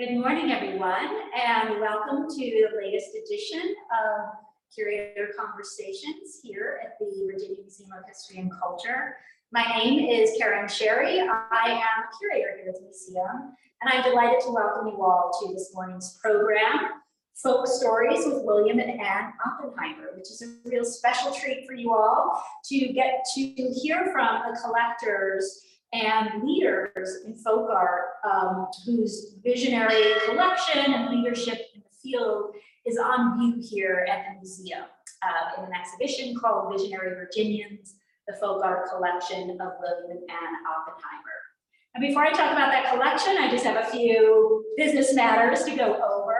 Good morning, everyone, and welcome to the latest edition of Curator Conversations here at the Virginia Museum of History and Culture. My name is Karen Sherry. I am a curator here at the museum, and I'm delighted to welcome you all to this morning's program, Folk Stories with William and Anne Oppenheimer, which is a real special treat for you all to get to hear from the collectors and leaders in folk art um, whose visionary collection and leadership in the field is on view here at the museum uh, in an exhibition called Visionary Virginians, the folk art collection of William and Anne Oppenheimer. And before I talk about that collection, I just have a few business matters to go over.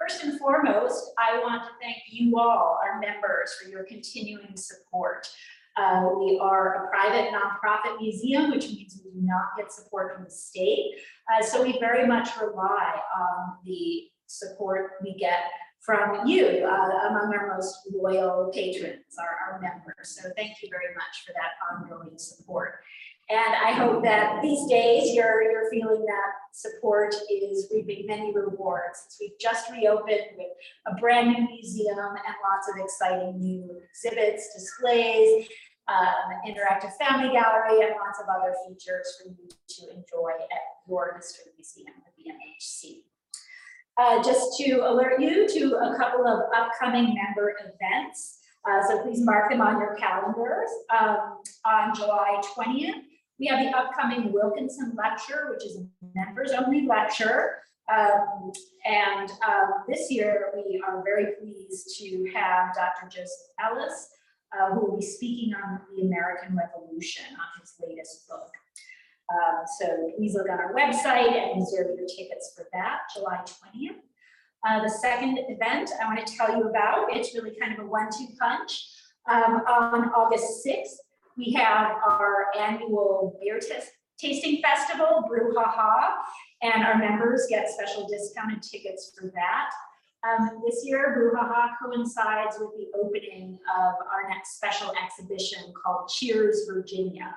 First and foremost, I want to thank you all, our members, for your continuing support. Uh, we are a private nonprofit museum, which means we do not get support from the state. Uh, so we very much rely on the support we get from you, uh, among our most loyal patrons, our, our members. So thank you very much for that ongoing support. And I hope that these days you're, you're feeling that support is reaping many rewards. Since we've just reopened with a brand new museum and lots of exciting new exhibits, displays, um, interactive family gallery, and lots of other features for you to enjoy at your history museum, the VMHC. Uh, just to alert you to a couple of upcoming member events. Uh, so please mark them on your calendars. Um, on July 20th, we have the upcoming Wilkinson Lecture, which is a members only lecture. Um, and um, this year, we are very pleased to have Dr. Joseph Ellis, uh, who will be speaking on the American Revolution on his latest book. Um, so please look on our website and reserve your tickets for that, July 20th. Uh, the second event I want to tell you about, it's really kind of a one-two punch. Um, on August 6th, we have our annual beer tasting festival, Brew Ha Ha, and our members get special discounted tickets for that. Um, this year, Brew Ha Ha coincides with the opening of our next special exhibition called Cheers Virginia.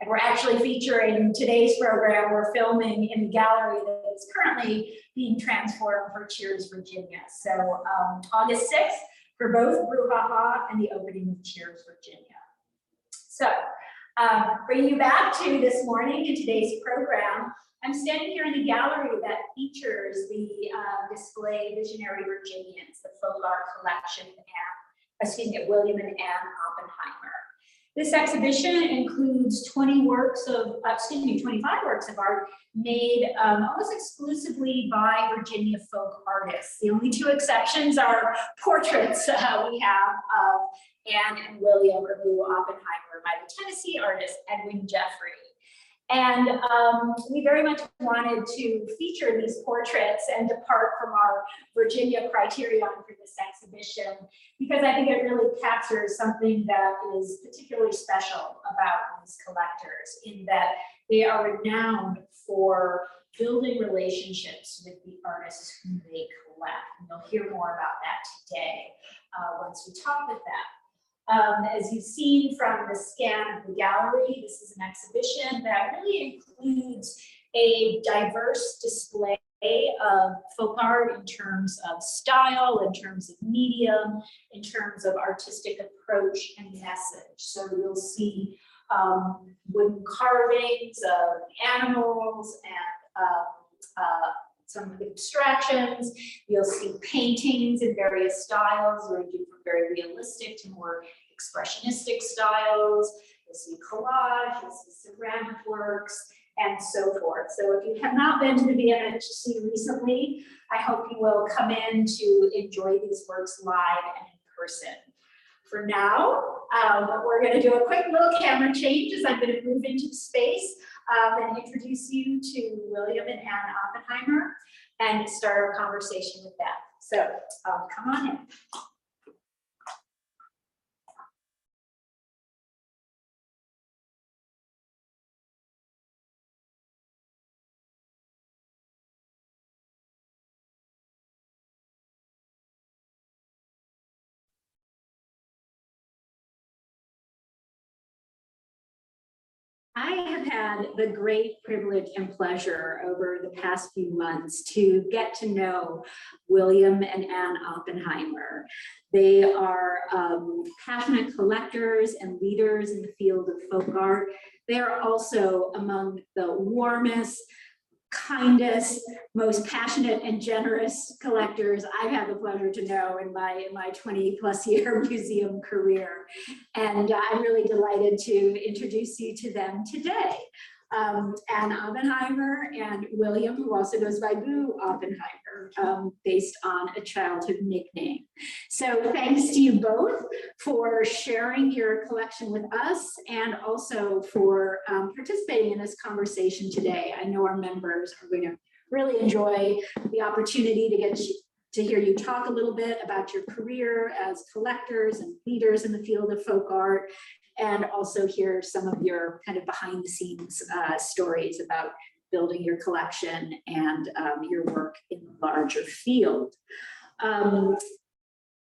And we're actually featuring today's program, we're filming in the gallery that is currently being transformed for Cheers Virginia. So um, August 6th for both Brew Ha Ha and the opening of Cheers Virginia. So um, you back to this morning in today's program, I'm standing here in the gallery that features the uh, display Visionary Virginians, the folk art collection, and, excuse me, William and Anne Oppenheimer. This exhibition includes 20 works of, uh, excuse me, 25 works of art made um, almost exclusively by Virginia folk artists. The only two exceptions are portraits uh, we have of Anne and William Revue Oppenheimer by the Tennessee artist Edwin Jeffrey. And um, we very much wanted to feature these portraits and depart from our Virginia criterion for this exhibition, because I think it really captures something that is particularly special about these collectors in that they are renowned for building relationships with the artists whom they collect. And you'll hear more about that today uh, once we talk with them. Um, as you've seen from the scan of the gallery, this is an exhibition that really includes a diverse display of folk art in terms of style, in terms of medium, in terms of artistic approach and message. So you'll see um, wooden carvings of animals and um, uh, some of the abstractions. You'll see paintings in various styles, ranging from very realistic to more expressionistic styles. You'll see collage, you'll see ceramic works, and so forth. So if you have not been to the VMHC recently, I hope you will come in to enjoy these works live and in person. For now, um, we're going to do a quick little camera change as I'm going to move into the space um, and introduce you to William and Anne Oppenheimer and start our conversation with them. So um, come on in. I have had the great privilege and pleasure over the past few months to get to know William and Ann Oppenheimer. They are um, passionate collectors and leaders in the field of folk art. They are also among the warmest, kindest, most passionate and generous collectors I've had the pleasure to know in my, in my 20 plus year museum career. And I'm really delighted to introduce you to them today. Um, Anne Oppenheimer and William, who also goes by Boo Oppenheimer, um, based on a childhood nickname. So thanks to you both for sharing your collection with us and also for um, participating in this conversation today. I know our members are going to really enjoy the opportunity to get to hear you talk a little bit about your career as collectors and leaders in the field of folk art and also hear some of your kind of behind the scenes uh, stories about building your collection and um, your work in the larger field. Um,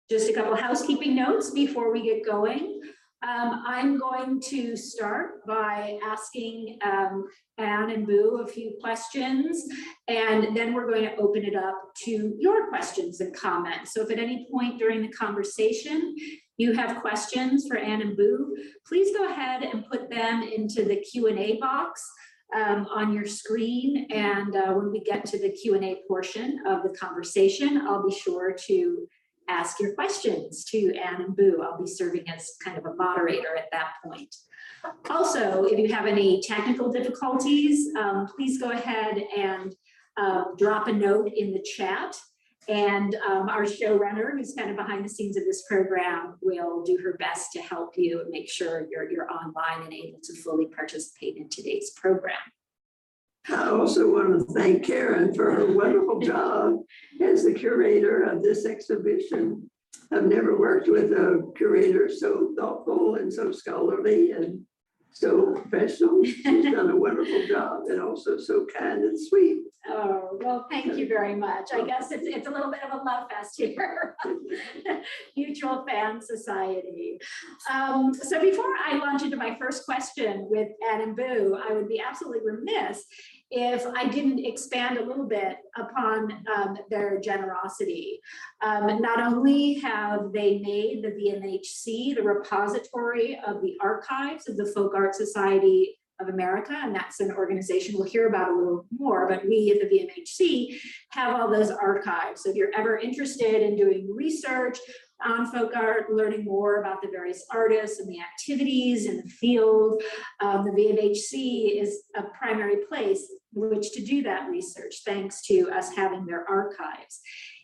just a couple housekeeping notes before we get going. Um, I'm going to start by asking um, Anne and Boo a few questions, and then we're going to open it up to your questions and comments. So if at any point during the conversation you have questions for Anne and Boo, please go ahead and put them into the Q and A box um, on your screen. And uh, when we get to the Q and A portion of the conversation, I'll be sure to ask your questions to Anne and Boo. I'll be serving as kind of a moderator at that point. Also, if you have any technical difficulties, um, please go ahead and uh, drop a note in the chat. And um, our showrunner, who's kind of behind the scenes of this program, will do her best to help you and make sure you're, you're online and able to fully participate in today's program. I also want to thank Karen for her wonderful job as the curator of this exhibition. I've never worked with a curator so thoughtful and so scholarly and so professional. She's done a wonderful job and also so kind and sweet. Oh, well, thank you very much. I guess it's, it's a little bit of a love fest here. Mutual Fan Society. Um, so before I launch into my first question with Adam Boo, I would be absolutely remiss if I didn't expand a little bit upon um, their generosity. Um, not only have they made the VMHC the repository of the archives of the Folk Art Society of America, and that's an organization we'll hear about a little more, but we at the VMHC have all those archives. So if you're ever interested in doing research on folk art, learning more about the various artists and the activities in the field, um, the VMHC is a primary place in which to do that research, thanks to us having their archives.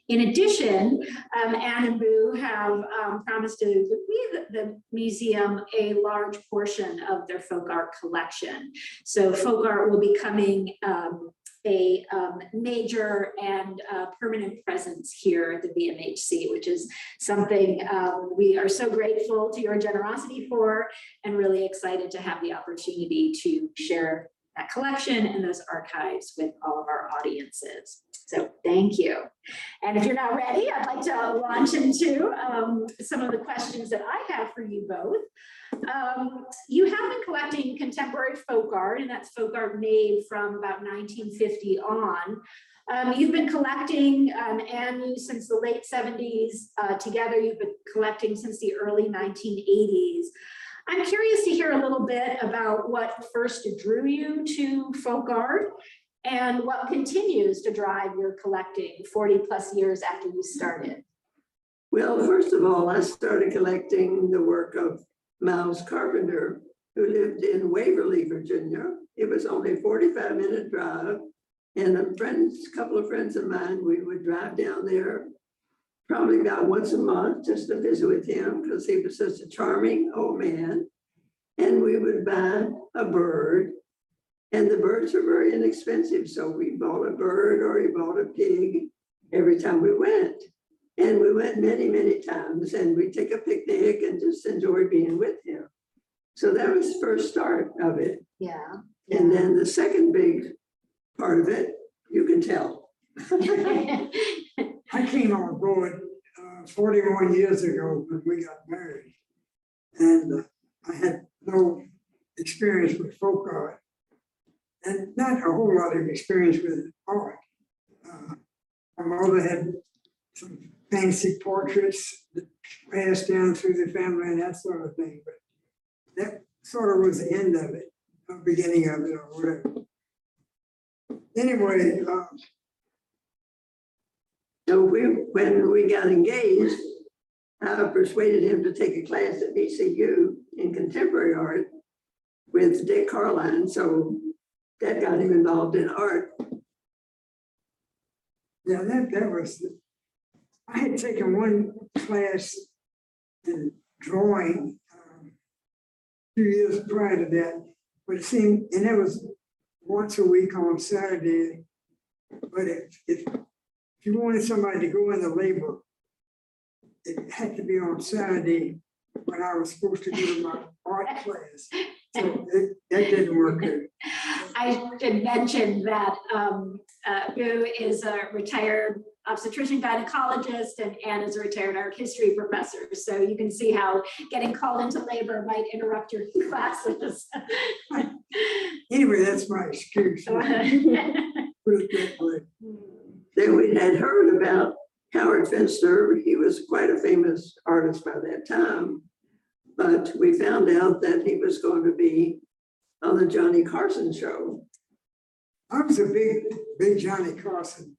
In addition, um, Anne and Boo have um, promised to bequeath the museum a large portion of their folk art collection. So folk art will be coming um, a um, major and uh, permanent presence here at the VMHC, which is something um, we are so grateful to your generosity for and really excited to have the opportunity to share that collection and those archives with all of our audiences. So thank you. And if you're not ready, I'd like to launch into um, some of the questions that I have for you both. Um, you have been collecting contemporary folk art, and that's folk art made from about 1950 on. Um, you've been collecting, um, you since the late 70s. Uh, together, you've been collecting since the early 1980s. I'm curious to hear a little bit about what first drew you to folk art and what continues to drive your collecting 40 plus years after you started. Well, first of all, I started collecting the work of Miles Carpenter, who lived in Waverly, Virginia. It was only a forty-five minute drive. And a friends, a couple of friends of mine, we would drive down there probably about once a month just to visit with him because he was such a charming old man. And we would buy a bird. And the birds are very inexpensive, so we bought a bird or he bought a pig every time we went. And we went many, many times and we take a picnic and just enjoy being with him. So that was the first start of it. Yeah. And then the second big part of it, you can tell. I came on board uh, forty-one years ago when we got married. And uh, I had no experience with folk art. And not a whole lot of experience with art. Uh, My mother had some fancy portraits that passed down through the family and that sort of thing, but that sort of was the end of it, or beginning of it or whatever. Anyway, uh, So we, when we got engaged, I persuaded him to take a class at VCU in contemporary art with Dick Carlyn, so that got him involved in art. Yeah, that, that was, I had taken one class in drawing um, two years prior to that, but it seemed, and it was once a week on Saturday. But it, if, if you wanted somebody to go into labor, it had to be on Saturday when I was supposed to do my art class. So it, that didn't work. I should mention that um, uh, Boo is a retired obstetrician gynecologist and Anne is a retired art history professor. So you can see how getting called into labor might interrupt your classes. Anyway, that's my excuse. Put it that way. Then we had heard about Howard Finster. He was quite a famous artist by that time. But we found out that he was going to be on the Johnny Carson show. I was a big, big Johnny Carson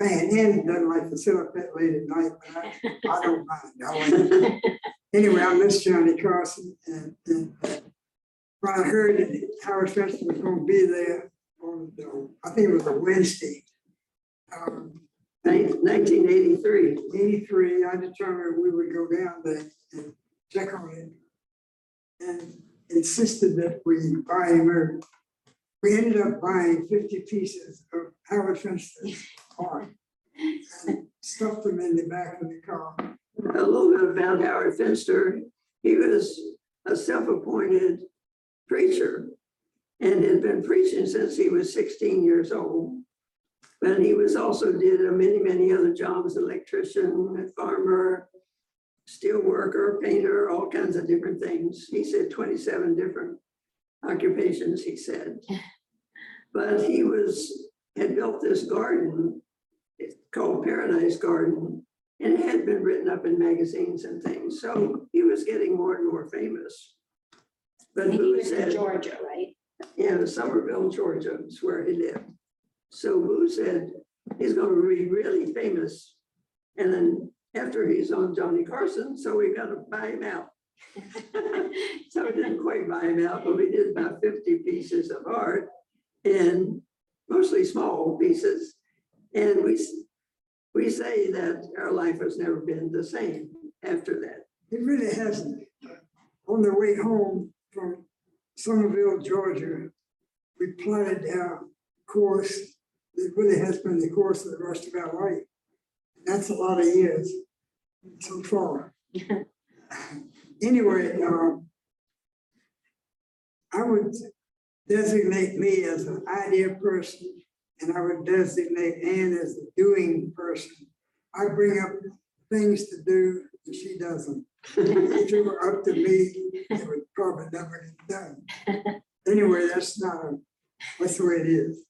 fan and doesn't like to sit up that late at night, but I, I don't mind. I like- Anyway, I miss Johnny Carson and, and uh, when I heard that Howard Finster was gonna be there on, the- I think it was a Wednesday. Um, Nineteen eighty-three. eighty-three, I determined we would go down there and check on it. And insisted that we buy him, a- we ended up buying fifty pieces of Howard Finster's art. and Stuffed them in the back of the car. A little bit about Howard Finster. He was a self-appointed preacher and had been preaching since he was sixteen years old. But he was also did uh, many, many other jobs, electrician, farmer, steel worker, painter, all kinds of different things. He said twenty-seven different occupations, he said. But he was, had built this garden, it's called Paradise Garden, and it had been written up in magazines and things, so he was getting more and more famous. But He who was in said, Georgia, right? yeah, Summerville, Georgia is where he lived. So Boo said, he's gonna be really famous. And then after he's on Johnny Carson, so we gotta buy him out. So we didn't quite buy him out, but we did about fifty pieces of art and mostly small pieces. And we, we say that our life has never been the same after that. It really hasn't. On the way home from Summerville, Georgia, we plotted our course. It really has been the course of the rest of our life. That's a lot of years so far. Anyway, um, I would designate me as an idea person and I would designate Ann as the doing person. I bring up things to do and she doesn't. If it were up to me, it would probably never get done. Anyway, that's not, a that's the way it is.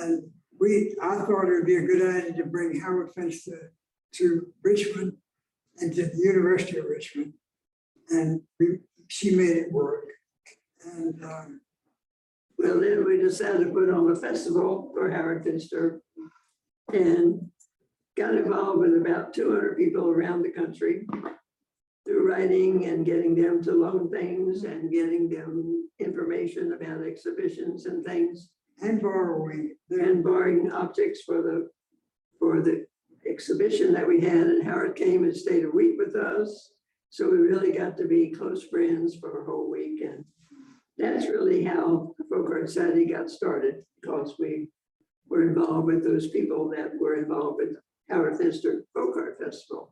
And we, I thought it would be a good idea to bring Howard Finster to Richmond and to the University of Richmond. And we, she made it work. And, um, Well, then we decided to put on a festival for Howard Finster. And got involved with about two hundred people around the country. Through writing and getting them to loan things and getting them information about exhibitions and things. And borrowing. And borrowing objects for the, for the exhibition that we had. And Howard came and stayed a week with us. So we really got to be close friends for a whole week and that's really how the Folk Art Society got started, because we were involved with those people that were involved with Howard Finster Folk Art Festival.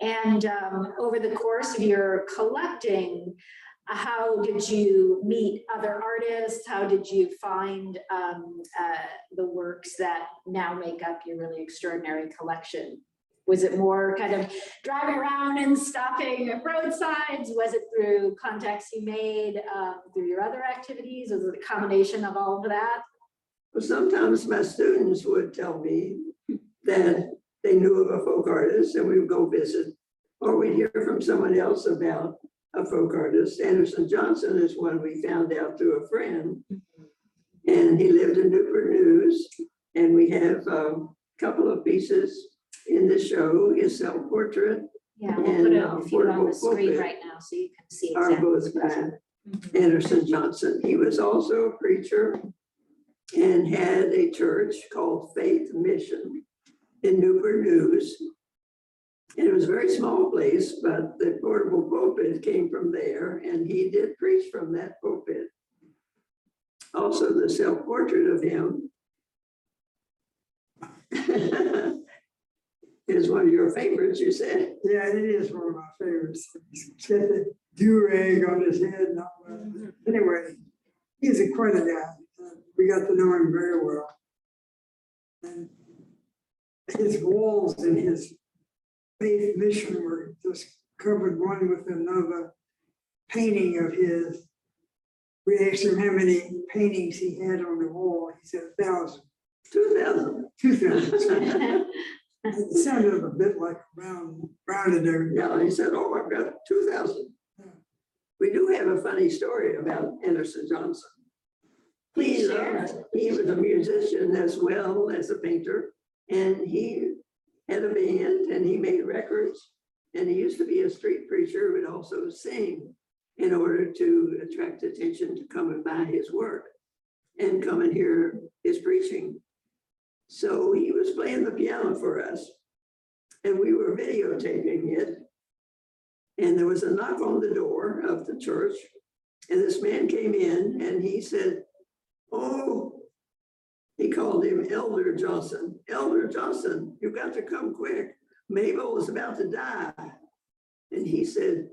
And um, over the course of your collecting, how did you meet other artists? How did you find um, uh, the works that now make up your really extraordinary collection? Was it more kind of driving around and stopping at roadsides? Was it through contacts you made um, through your other activities? Was it a combination of all of that? Well, sometimes my students would tell me that they knew of a folk artist and we would go visit. Or we'd hear from someone else about a folk artist. Anderson Johnson is one we found out through a friend. And he lived in Newport News. And we have a couple of pieces in the show, his self-portrait Yeah, we'll And, put uh, a few on the portable screen pulpit right now so you can see are exactly. both by Anderson Johnson. He was also a preacher and had a church called Faith Mission in Newport News. And it was a very small place, but the portable pulpit came from there and he did preach from that pulpit. Also, the self-portrait of him is one of your favorites, you said. Yeah, it is one of my favorites. He's got the do-rag on his head and all that. Anyway, he's a quite a guy. We got to know him very well. And his walls in his faith mission were just covered one with another painting of his. We asked him how many paintings he had on the wall. He said a thousand, Two thousand. two thousand. It sounded a bit like round, rounded there. Yeah, he said, oh, I've got two thousand. We do have a funny story about Anderson Johnson. Please He, share uh. He was a musician as well as a painter, and he had a band and he made records. And he used to be a street preacher would also sing in order to attract attention to come and buy his work and come and hear his preaching. So he was playing the piano for us and we were videotaping it. And there was a knock on the door of the church. And this man came in and he said, oh, called him Elder Johnson. Elder Johnson, you've got to come quick. Mabel is about to die. And he said,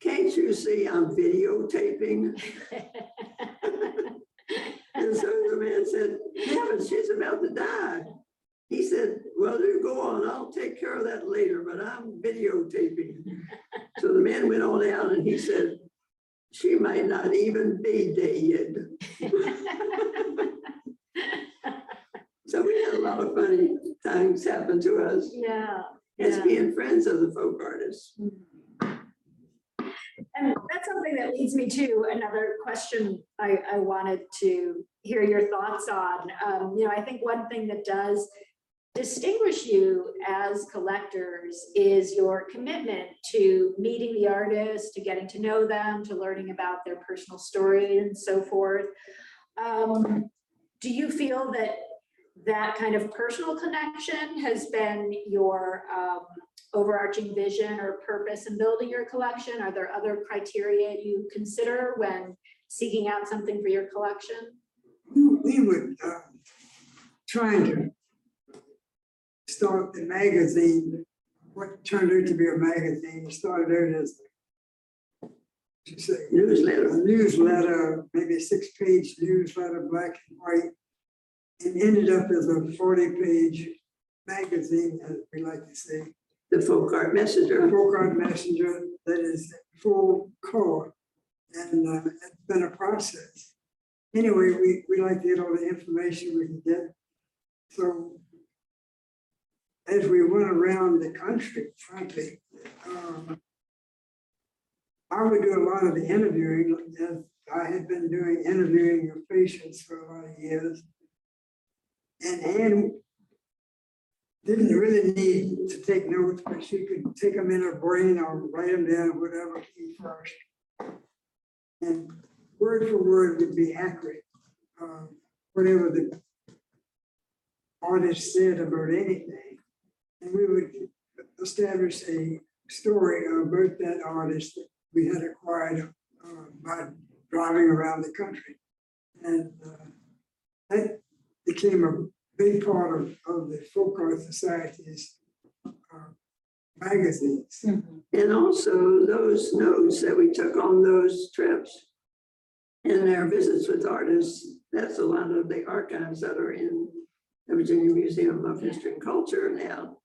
can't you see I'm videotaping? And so the man said, yeah, but she's about to die. He said, well, you go on, I'll take care of that later, but I'm videotaping. So the man went on out and he said, she might not even be dead. So we had a lot of funny things happen to us Yeah. as Yeah. being friends of the folk artists. And that's something that leads me to another question I, I wanted to hear your thoughts on. Um, you know, I think one thing that does distinguish you as collectors is your commitment to meeting the artists, to getting to know them, to learning about their personal story and so forth. Um, do you feel that that kind of personal connection has been your um, overarching vision or purpose in building your collection? Are there other criteria you consider when seeking out something for your collection? We we would, uh, trying to start the magazine, what turned out to be a magazine, started out as you say, a Newsletter. newsletter, maybe a six-page newsletter, black and white. And ended up as a forty-page magazine, as we like to say. The folk art messenger. folk art messenger that is full color. And uh, it's been a process. Anyway, we, we like to get all the information we can get. So as we went around the country, frankly, um, I would do a lot of the interviewing, as I had been doing interviewing of patients for a lot of years. And Ann didn't really need to take notes, but she could take them in her brain or write them down, whatever came first. And word for word would be accurate, um, whatever the artist said about anything. And we would establish a story about that artist that we had acquired uh, by driving around the country. And uh, became a big part of, of the folk art society's uh, magazines. And also those notes that we took on those trips and our visits with artists, that's a lot of the archives that are in the Virginia Museum of History and Culture now.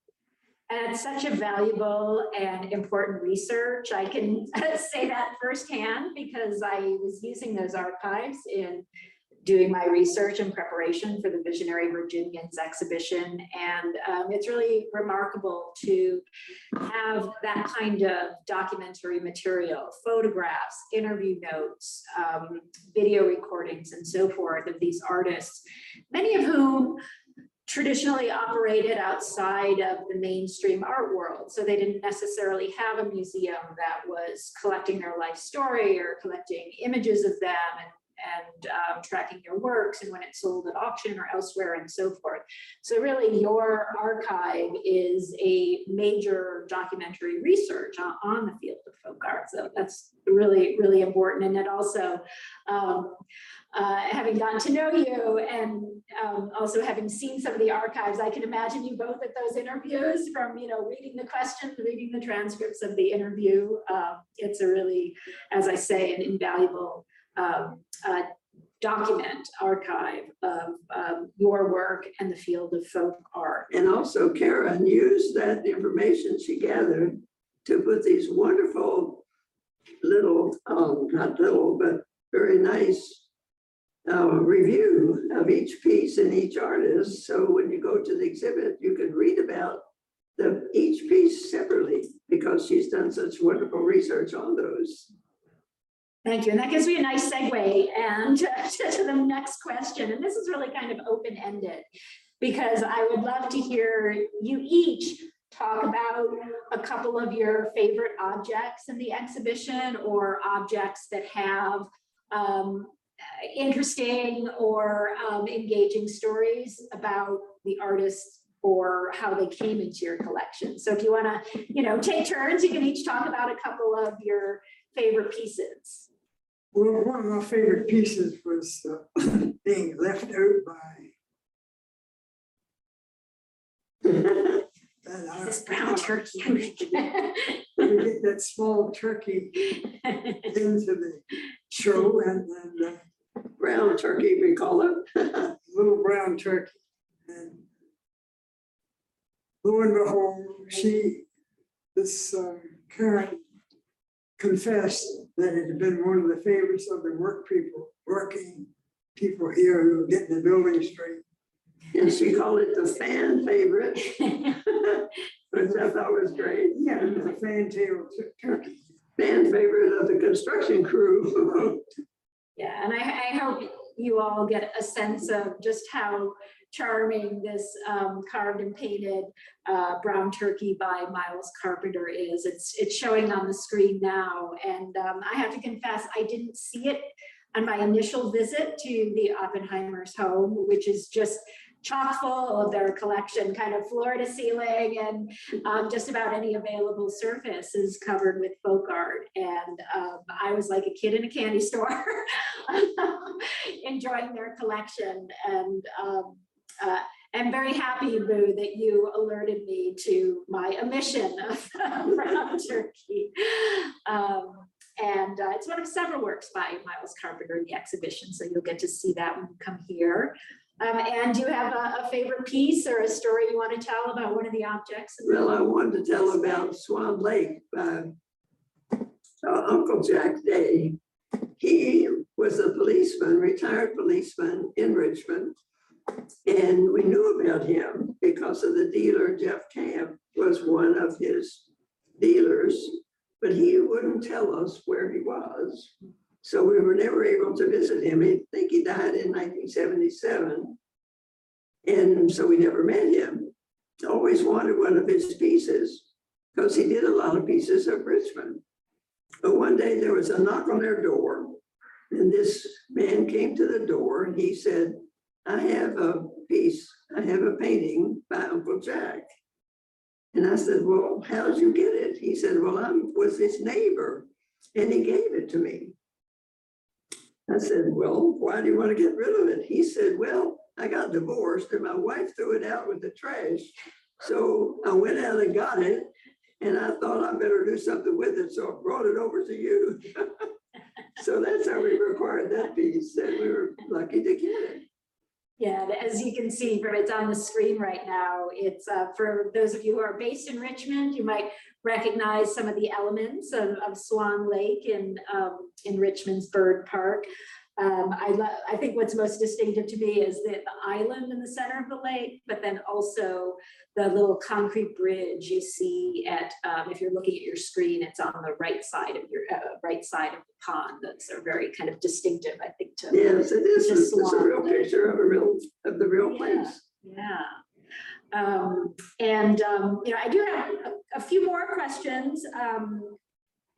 And it's such a valuable and important research. I can say that firsthand because I was using those archives in doing my research and preparation for the Visionary Virginians exhibition. And um, it's really remarkable to have that kind of documentary material, photographs, interview notes, um, video recordings and so forth of these artists, many of whom traditionally operated outside of the mainstream art world. So they didn't necessarily have a museum that was collecting their life story or collecting images of them and and um, tracking your works and when it's sold at auction or elsewhere and so forth. So really your archive is a major documentary research on, on the field of folk art. So that's really, really important. And it also, um, uh, having gotten to know you and um, also having seen some of the archives, I can imagine you both at those interviews from, you know, reading the questions, reading the transcripts of the interview. Uh, it's a really, as I say, an invaluable um, uh, document archive of um, your work and the field of folk art. And also Karen used that information she gathered to put these wonderful little, um, not little, but very nice uh, review of each piece and each artist. So when you go to the exhibit, you can read about the, each piece separately because she's done such wonderful research on those. Thank you. And that gives me a nice segue and to the next question. And this is really kind of open-ended because I would love to hear you each talk about a couple of your favorite objects in the exhibition or objects that have um, interesting or um, engaging stories about the artists or how they came into your collection. So if you want to, you know, take turns, you can each talk about a couple of your favorite pieces. Well, one of my favorite pieces was uh, being left out by that. I- This brown turkey. We get that small turkey into the show and then Brown turkey, we call it. little brown turkey. And lo and behold, she, this uh, Karen confessed that it had been one of the favorites of the work people, working people here who were getting the building straight. And she called it the fan favorite, which I thought was great. Yeah, it was a fantail tur- turkey. Fan favorite of the construction crew. Yeah, and I, I hope you all get a sense of just how charming this um, carved and painted uh, brown turkey by Miles Carpenter is. It's, it's showing on the screen now. And um, I have to confess, I didn't see it on my initial visit to the Oppenheimer's home, which is just chock full of their collection, kind of floor to ceiling and um, just about any available surface is covered with folk art. And um, I was like a kid in a candy store enjoying their collection. And um, uh, I'm very happy, Boo, that you alerted me to my omission of brown turkey. Um, and uh, it's one of several works by Miles Carpenter in the exhibition, so you'll get to see that when you come here. Um, and do you have a, a favorite piece or a story you want to tell about one of the objects? Well, I wanted to tell about Swan Lake by uh, Uncle Jack Dey. He was a policeman, retired policeman in Richmond. And we knew about him because of the dealer Jeff Camp was one of his dealers, but he wouldn't tell us where he was. So we were never able to visit him. I think he died in nineteen seventy-seven. And so we never met him. Always wanted one of his pieces because he did a lot of pieces of Richmond. But one day there was a knock on their door and this man came to the door and he said, I have a piece, I have a painting by Uncle Jack. And I said, well, how'd you get it? He said, well, I was his neighbor and he gave it to me. I said, well, why do you want to get rid of it? He said, well, I got divorced and my wife threw it out with the trash. So I went out and got it and I thought I better do something with it. So I brought it over to you. So that's how we acquired that piece and we were lucky to get it. Yeah, as you can see from, it's on the screen right now. It's uh, for those of you who are based in Richmond, you might recognize some of the elements of, of Swan Lake in, um, in Richmond's Byrd Park. Um, I love, I think what's most distinctive to me is that the island in the center of the lake, but then also the little concrete bridge you see at, um, if you're looking at your screen, it's on the right side of your, uh, right side of the pond. That's are very kind of distinctive, I think, to. Yes, it is, it's a real Lake. picture of a real, of the real Yeah. place. Yeah. Um, and, um, you know, I do have a, a few more questions, um,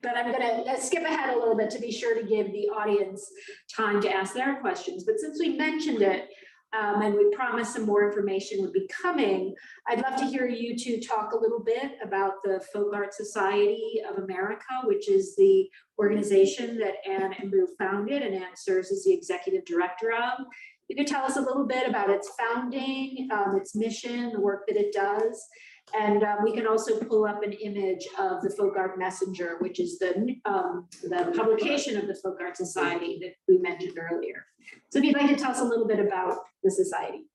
but I'm gonna uh, skip ahead a little bit to be sure to give the audience time to ask their questions. But since we mentioned it, um, and we promised some more information would be coming, I'd love to hear you two talk a little bit about the Folk Art Society of America, which is the organization that Anne and Boo founded and Anne serves as the executive director of. You could tell us a little bit about its founding, um, its mission, the work that it does. And um, we can also pull up an image of the Folk Art Messenger, which is the, um, the publication of the Folk Art Society that we mentioned earlier. So if you'd like to tell us a little bit about the society.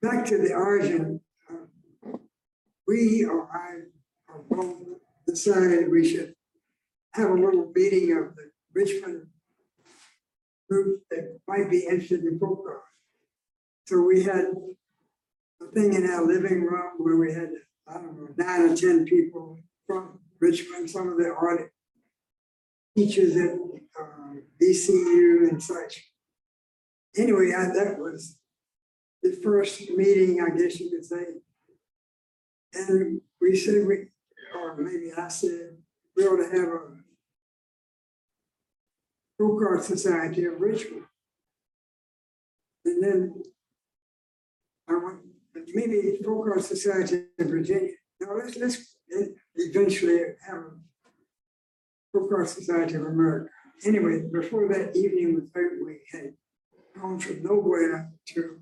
back to the origin. uh, We or I or both decided we should have a little meeting of the Richmond group that might be interested in folk art. So we had a thing in our living room where we had, I don't know, nine or ten people from Richmond, some of the art teachers at um, VCU and such. Anyway, I, that was the first meeting, I guess you could say. And we said we, or maybe I said, we ought to have a folk art society of Richmond. And then I went, maybe folk art society of Virginia. Now, let's, let's eventually have a folk art society of America. Anyway, before that evening was over, we had gone from nowhere to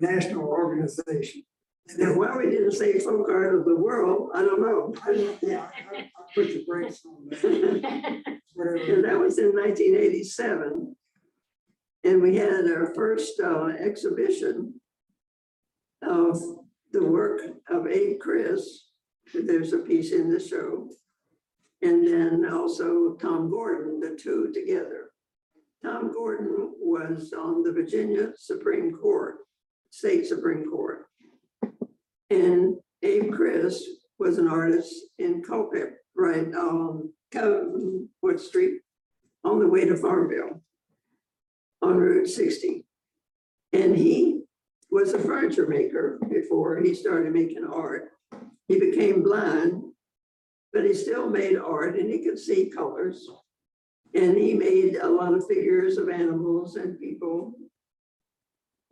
national organization. And And then, why we didn't say folk art of the world, I don't know. I don't, yeah, I, I put the brakes on that, whatever. And that was in nineteen eighty-seven. And we had our first uh, exhibition of the work of Abe Criss. There's a piece in the show. And then also Tom Gordon, the two together. Tom Gordon was on the Virginia Supreme Court, State Supreme Court. And Abe Criss was an artist in Culpeper, right on Co- Street, on the way to Farmville, on Route sixty. And he was a furniture maker before he started making art. He became blind, but he still made art and he could see colors. And he made a lot of figures of animals and people.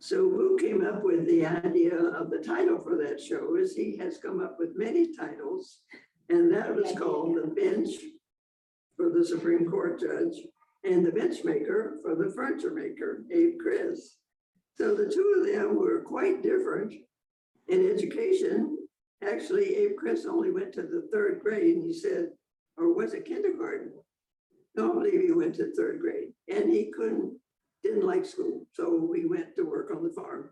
So who came up with the idea of the title for that show is he has come up with many titles. And that was called The Bench for the Supreme Court judge and the bench maker for the furniture maker, Abe Criss. So the two of them were quite different in education. Actually, Abe Criss only went to the third grade, and he said, or was it kindergarten? No, I believe he went to third grade, and he couldn't, didn't like school, so we went to work on the farm.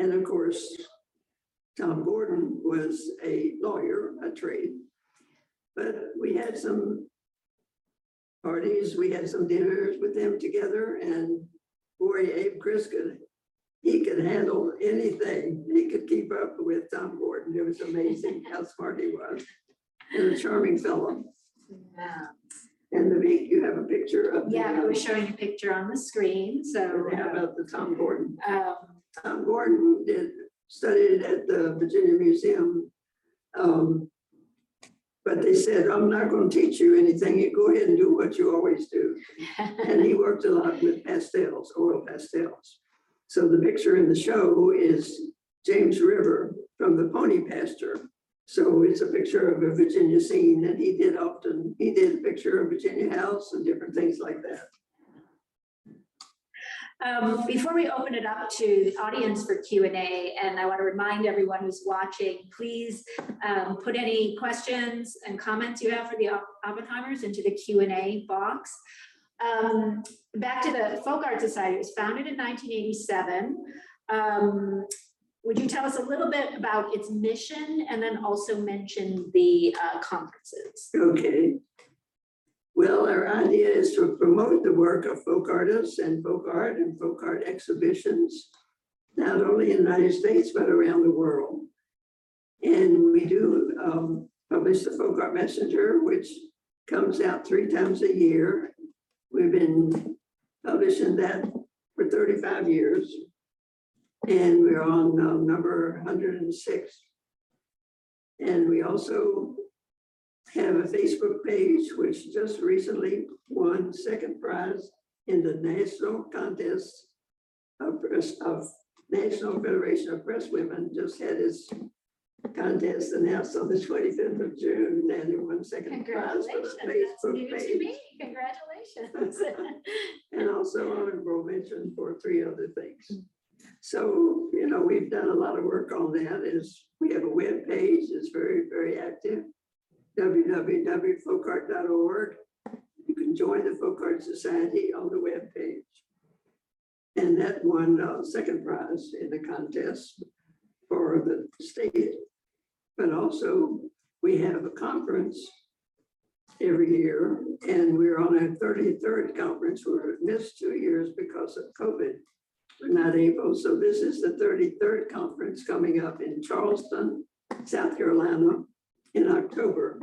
And of course, Tom Gordon was a lawyer, a trade. But we had some parties, we had some dinners with them together, and boy, Abe Criss could, he could handle anything. He could keep up with Tom Gordon. It was amazing how smart he was. And a charming fellow. Yeah. And the, week, you have a picture of. the, Yeah, I uh, was showing a picture on the screen, so. How about the Tom Gordon? um, Tom Gordon did, studied at the Virginia Museum. Um, But they said, I'm not gonna teach you anything. You go ahead and do what you always do. And he worked a lot with pastels, oil pastels. So the picture in the show is James River from the pony pasture. So it's a picture of a Virginia scene and he did often, he did a picture of Virginia House and different things like that. Um, before we open it up to the audience for Q and I want to remind everyone who's watching, please um, put any questions and comments you have for the Op- Oppenheimers into the Q and A box. Um, back to the Folk Art Society, it was founded in nineteen eighty-seven. Um, Would you tell us a little bit about its mission and then also mention the uh, conferences? Okay. Well, our idea is to promote the work of folk artists and folk art and folk art exhibitions, not only in the United States, but around the world. And we do um, publish the Folk Art Messenger, which comes out three times a year. We've been publishing that for thirty-five years. And we're on uh, number hundred and six. And we also have a Facebook page, which just recently won second prize in the national contest of press, of National Federation of Press Women, just had its contest announced on the twenty-fifth of June, and it won second prize for Congratulations, the that's Facebook to page. me, congratulations. And also honorable mention for three other things. So, you know, we've done a lot of work on that is, we have a web page, it's very, very active. www.folkart.org. You can join the Folk Art Society on the web page. And that won uh, second prize in the contest for the state. But also, we have a conference every year, and we're on our thirty-third conference. We're missed two years because of COVID. We're not able, so this is the thirty-third conference coming up in Charleston, South Carolina in October.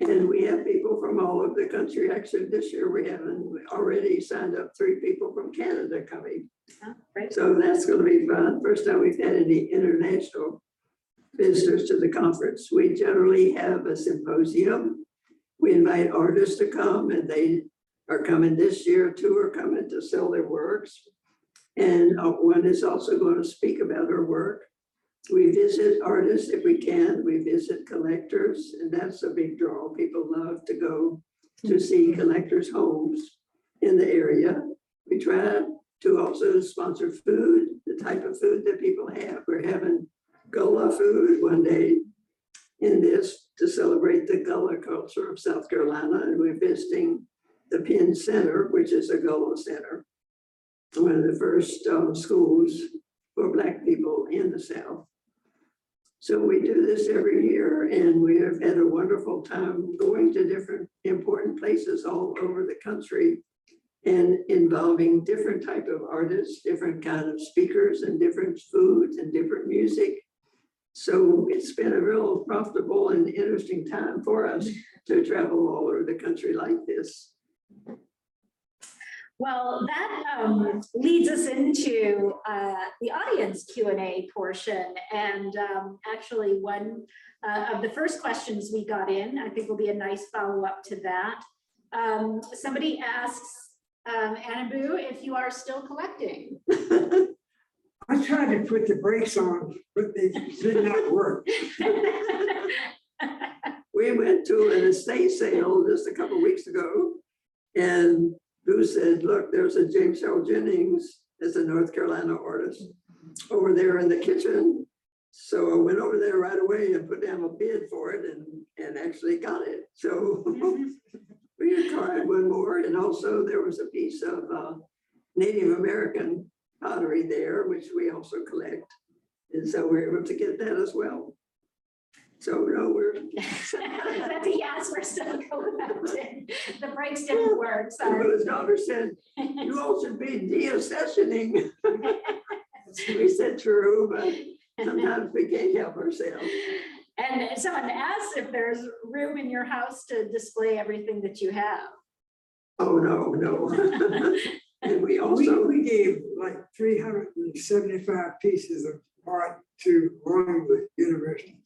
And we have people from all over the country. Actually, this year we haven't already signed up three people from Canada coming. Oh, So that's gonna be fun. First time we've had any international visitors to the conference. We generally have a symposium. We invite artists to come and they are coming this year. Two are coming to sell their works. And uh, one is also going to speak about her work. We visit artists if we can. We visit collectors and that's a big draw. People love to go to see collectors' homes in the area. We try to also sponsor food, the type of food that people have. We're having Gullah food one day in this to celebrate the Gullah culture of South Carolina. And we're visiting the Penn Center, which is a Gullah center. One of the first um, schools for Black people in the South. So we do this every year and we have had a wonderful time going to different important places all over the country and involving different type of artists, different kind of speakers and different foods and different music. So it's been a real profitable and interesting time for us to travel all over the country like this. Well, that um, leads us into uh, the audience Q and A portion. And um, actually, one uh, of the first questions we got in, I think will be a nice follow-up to that. Um, Somebody asks, um, if you are still collecting. I tried to put the brakes on, but they did not work. We went to an estate sale just a couple weeks ago. And Boo said, look, there's a James L. Jennings, as a North Carolina artist, over there in the kitchen. So I went over there right away and put down a bid for it and, and actually got it. So we acquired one more and also there was a piece of uh, Native American pottery there, which we also collect. And so we're able to get that as well. So no, we're That's a yes, we're still collecting. The brakes didn't work, sorry. His daughter said, you all should be deaccessioning. We said true, but sometimes we can't help ourselves. And someone asked if there's room in your house to display everything that you have. Oh, no, no. And we We, also, we gave like three hundred and seventy-five pieces of art to Longwood University.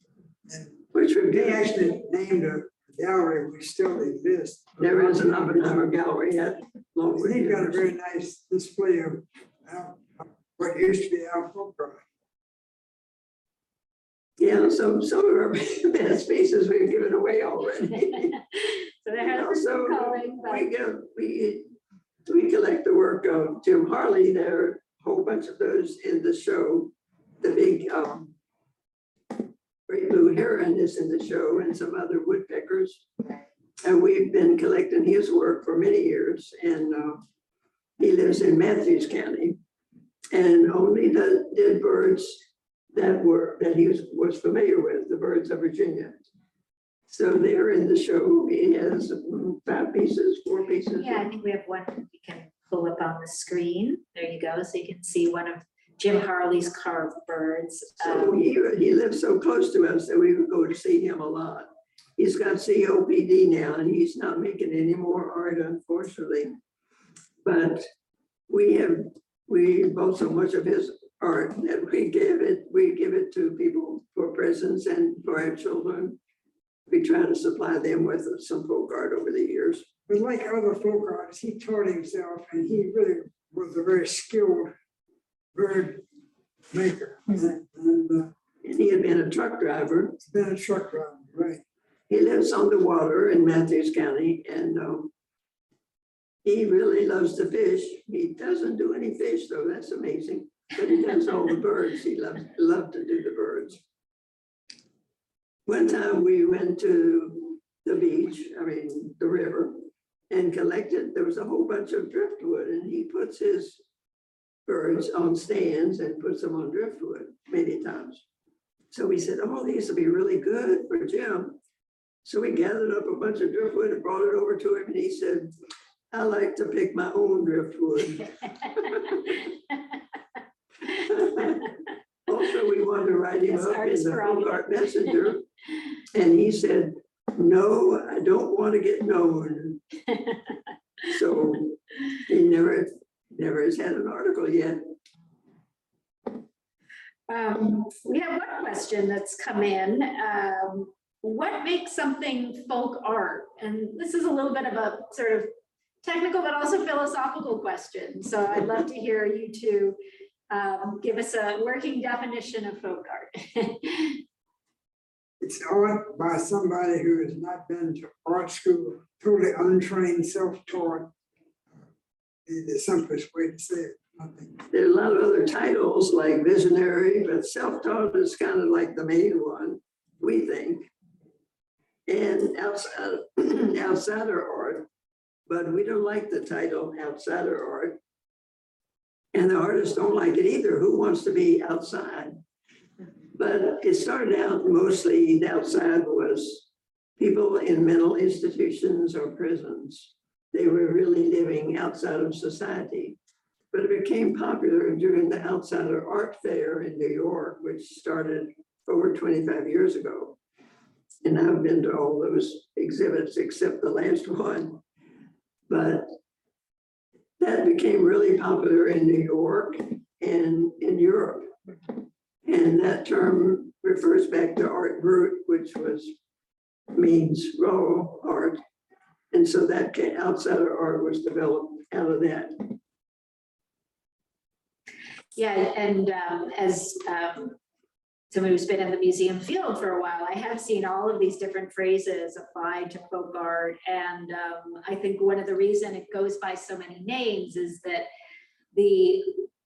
And which would they be, actually named a gallery, we still exists. there is an Oppenheimer gallery at Longwood. They've got a very nice display of Al- what used to be Al Folkart. Yeah, some, some of our best pieces we've given away already. So there has been Also, some uh, culling, but we give, we, we collect the work of Jim Harley. There are a whole bunch of those in the show. The big, um, Great Blue Heron is in the show and some other woodpeckers. And we've been collecting his work for many years and, uh, he lives in Mathews County. And only the did birds that were, that he was, was familiar with, the birds of Virginia. So they're in the show. He has five pieces, four pieces. Yeah, I think we have one we can pull up on the screen. There you go. So you can see one of Jim Harley's carved birds. So Um, he, he lives so close to us that we would go to see him a lot. He's got COPD now and he's not making any more art unfortunately. But we have, we bought so much of his art that we give it, we give it to people for presents and for our children. We try to supply them with some folk art over the years. But like other folk artists, he taught himself and he really was a very skilled bird maker. And and, uh, And he had been a truck driver. he's been a truck driver, right? He lives on the water in Mathews County and um, he really loves to fish. He doesn't do any fish though, that's amazing. But he does all the birds. He loves, loved to do the birds. One time we went to the beach, I mean, the river, and collected, there was a whole bunch of driftwood and he puts his birds on stands and puts them on driftwood many times. So we said, oh, these will be really good for Jim. So we gathered up a bunch of driftwood and brought it over to him and he said, I like to pick my own driftwood. Also, we wanted to write him up in artist the prerogative. Folk Art Messenger. And he said, no, I don't want to get known. So he never, never has had an article yet. Um, we have one question that's come in. Um, what makes something folk art? And this is a little bit of a sort of technical, but also philosophical question. So I'd love to hear you two um, give us a working definition of folk art. It's art by somebody who has not been to art school, totally untrained, self-taught. Is the simplest way to say it, I think. There are a lot of other titles like visionary, but self-taught is kind of like the main one, we think. And outside, outsider art, but we don't like the title outsider art. And the artists don't like it either. Who wants to be outside? But it started out mostly, the outside was people in mental institutions or prisons. They were really living outside of society. But it became popular during the Outsider Art Fair in New York, which started over 25 years ago. And I've been to all those exhibits except the last one. But that became really popular in New York and in Europe. And that term refers back to art brut, which was, means raw art. And so that outsider art was developed out of that. Yeah, and um, as um, somebody who's been in the museum field for a while, I have seen all of these different phrases applied to folk art. And um, I think one of the reason it goes by so many names is that the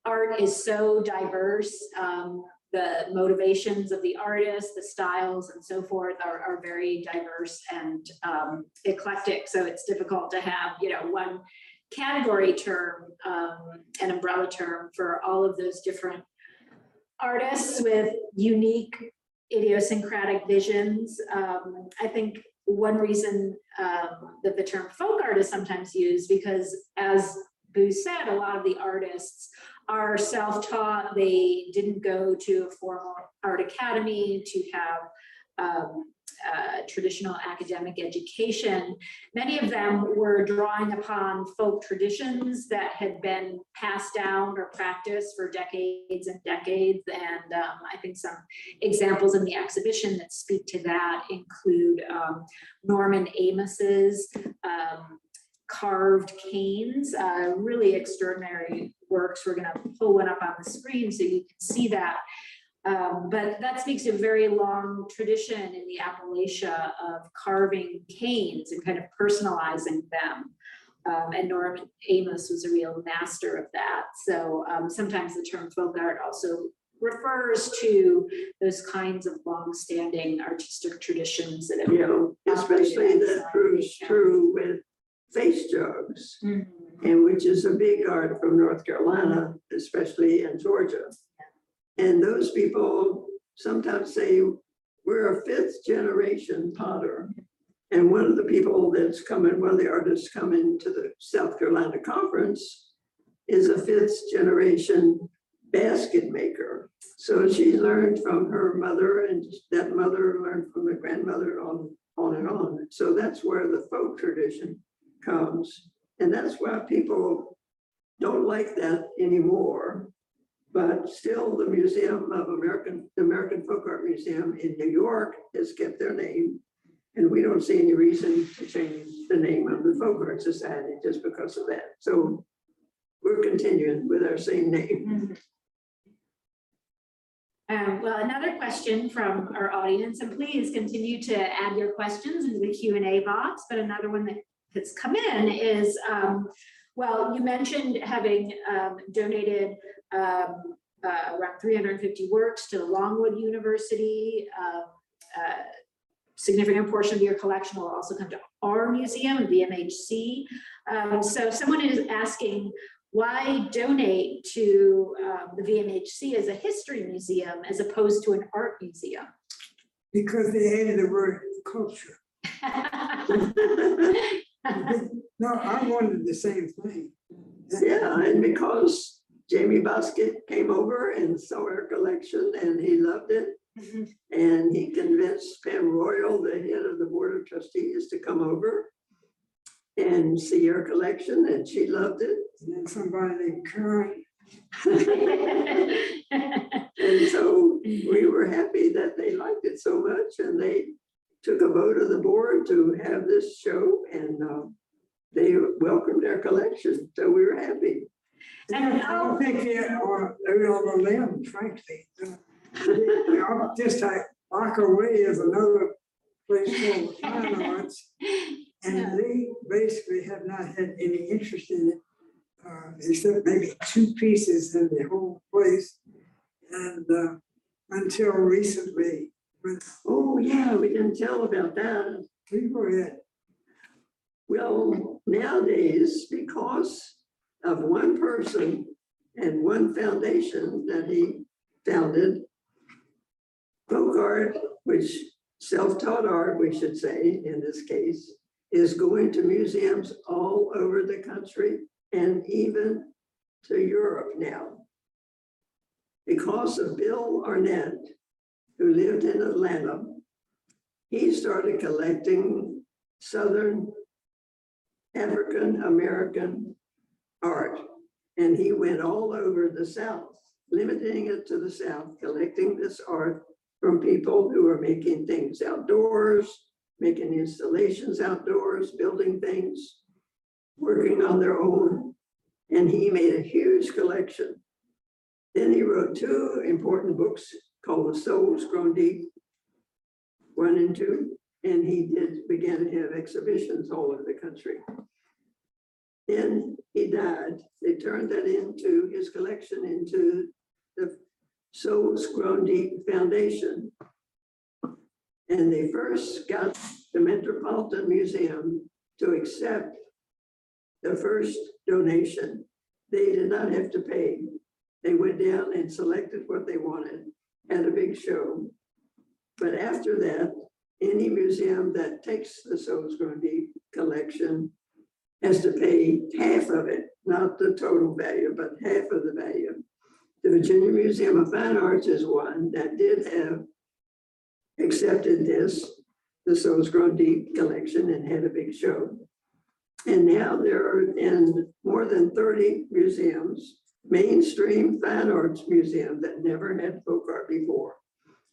art is so diverse. um, The motivations of the artists, the styles and so forth are, are very diverse and um, eclectic. So it's difficult to have, you know, one category term, um, an umbrella term for all of those different artists with unique idiosyncratic visions. Um, I think one reason um, that the term folk art is sometimes used because as Boo said, a lot of the artists are self-taught. They didn't go to a formal art academy to have um, uh, traditional academic education. Many of them were drawing upon folk traditions that had been passed down or practiced for decades and decades. And um, I think some examples in the exhibition that speak to that include um, Norman Amos's um, carved canes, uh, really extraordinary works. We're gonna pull one up on the screen so you can see that. Um, but that speaks to a very long tradition in the Appalachia of carving canes and kind of personalizing them. Um, and Norman Amos was a real master of that. So um, sometimes the term folk art also refers to those kinds of longstanding artistic traditions that have. You know, especially that proves true with face jugs. Mhm. and which is a big art from North Carolina, especially in Georgia. And those people sometimes say, we're a fifth generation potter. And one of the people that's coming, one of the artists coming to the South Carolina conference is a fifth generation basket maker. So she learned from her mother and that mother learned from the grandmother on, on and on. So that's where the folk tradition comes. And that's why people don't like that anymore. But still, the Museum of American, American Folk Art Museum in New York has kept their name. And we don't see any reason to change the name of the Folk Art Society just because of that. So we're continuing with our same name. Um, well, another question from our audience, and please continue to add your questions into the Q and A box, but another one that has come in is, um, well, you mentioned having, um, donated, um, uh, around three hundred and fifty works to the Longwood University. Uh, uh, Significant portion of your collection will also come to our museum, VMHC. Um, so someone is asking, why donate to um, the VMHC as a history museum as opposed to an art museum? Because they added the word culture. No, I wanted the same thing. Yeah, and because Jamie Bosket came over and saw our collection and he loved it. And he convinced Pam Royal, the head of the Board of Trustees, to come over and see our collection and she loved it. And then somebody named Karen, And so we were happy that they liked it so much and they took a vote of the board to have this show and uh, they welcomed our collection. So we were happy. and I don't think they are, they're on a limb, frankly. They- I'm Just like Rockaway is another place full of fine arts. And they basically have not had any interest in it, uh, except maybe two pieces in the whole place. And, uh, until recently, when Oh, yeah, we didn't tell about that. people had, Well, nowadays, because of one person and one foundation that he founded, folk art, which self-taught art, we should say, in this case, is going to museums all over the country and even to Europe now. Because of Bill Arnett, who lived in Atlanta, he started collecting Southern African American art. And he went all over the South, limiting it to the South, collecting this art from people who are making things outdoors, making installations outdoors, building things, working on their own. And he made a huge collection. Then he wrote two important books called The Souls Grown Deep, one and two, and he did, began to have exhibitions all over the country. Then he died. They turned that into, his collection into the Souls Grown Deep Foundation. And they first got the Metropolitan Museum to accept the first donation. They did not have to pay. They went down and selected what they wanted, had a big show. But after that, any museum that takes the Souls Grown Deep collection has to pay half of it, not the total value, but half of the value. The Virginia Museum of Fine Arts is one that did have accepted this, the Souls Grown Deep collection and had a big show. And now there are in more than 30 museums, mainstream fine arts museum that never had folk art before.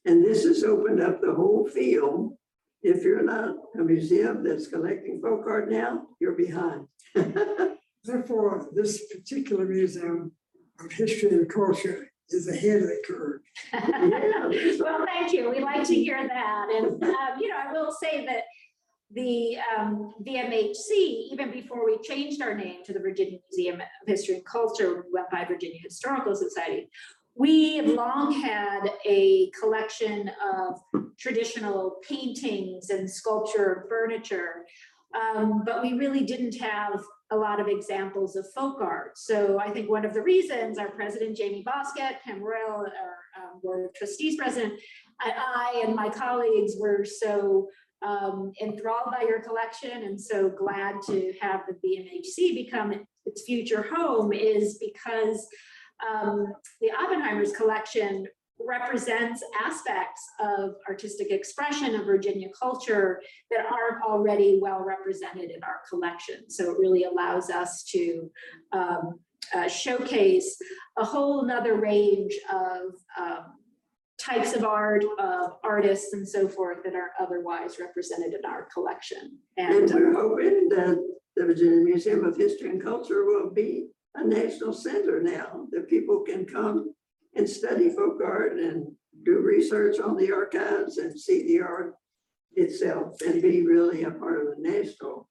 And this has opened up the whole field. If you're not a museum that's collecting folk art now, you're behind. therefore, this particular museum of history and culture is ahead of the curve. Well, thank you. We like to hear that. And, um, you know, I will say that the um, VMHC, even before we changed our name to the Virginia Museum of History and Culture, we went by Virginia Historical Society. We have long had a collection of traditional paintings and sculpture, and furniture. Um, but we really didn't have a lot of examples of folk art. So I think one of the reasons our president, Jamie Bosket, Pam Royal, our um, board of trustees president, I, I and my colleagues were so um, enthralled by your collection and so glad to have the VMHC become its future home is because um, the Oppenheimer's collection represents aspects of artistic expression of Virginia culture that aren't already well represented in our collection. So it really allows us to um, uh, showcase a whole nother range of um, types of art, of artists and so forth that are otherwise represented in our collection. And And we're hoping that the Virginia Museum of History and Culture will be a national center now, that people can come and study folk art and do research on the archives and see the art itself and be really a part of the national.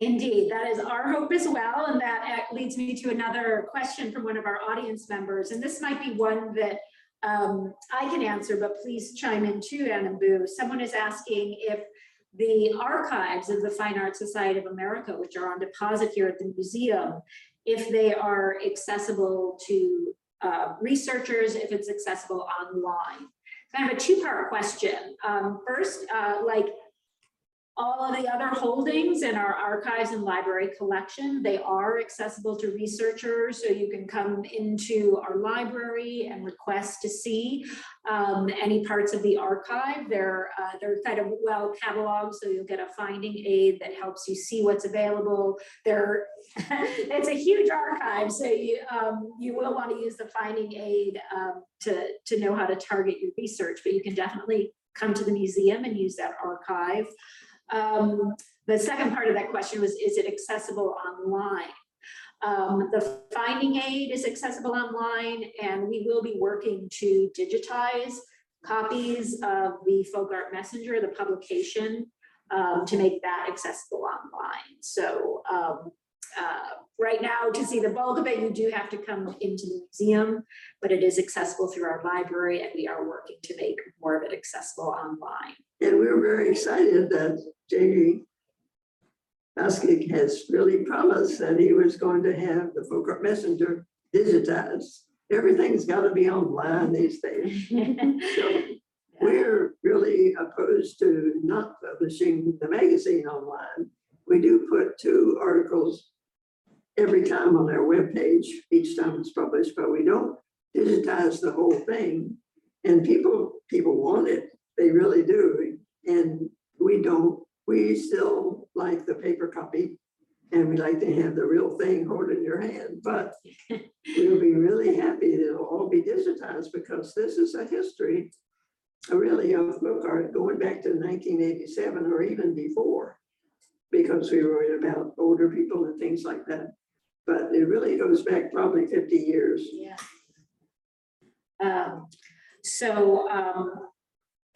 Indeed, that is our hope as well, and that uh, leads me to another question from one of our audience members, and this might be one that um, I can answer, but please chime in too, Anna Boo. Someone is asking if the archives of the Fine Art Society of America, which are on deposit here at the museum, if they are accessible to uh, researchers, if it's accessible online. Kind of a two-part question. Um, First, uh, like all of the other holdings in our archives and library collection, they are accessible to researchers. So you can come into our library and request to see um, any parts of the archive. They're, uh, they're kind of well cataloged, so you'll get a finding aid that helps you see what's available. There, it's a huge archive, so you, um, you will want to use the finding aid um, to, to know how to target your research, but you can definitely come to the museum and use that archive. Um, the second part of that question was, is it accessible online? Um, the finding aid is accessible online and we will be working to digitize copies of the folk art messenger, the publication, um, to make that accessible online. So, um, uh, right now, to see the bulk of it, you do have to come into the museum, but it is accessible through our library and we are working to make more of it accessible online. And we're very excited that Jamie Bosket has really promised that he was going to have the folk art messenger digitized. Everything's got to be online these days. So we're really opposed to not publishing the magazine online. We do put two articles every time on our webpage, each time it's published, but we don't digitize the whole thing. And people, people want it, they really do. And we don't, we still like the paper copy. And we like to have the real thing hold in your hand, but we'll be really happy that it'll all be digitized because this is a history uh, really of book art going back to nineteen eighty-seven or even before. Because we wrote about older people and things like that. But it really goes back probably fifty years. Yeah. Um, so, um,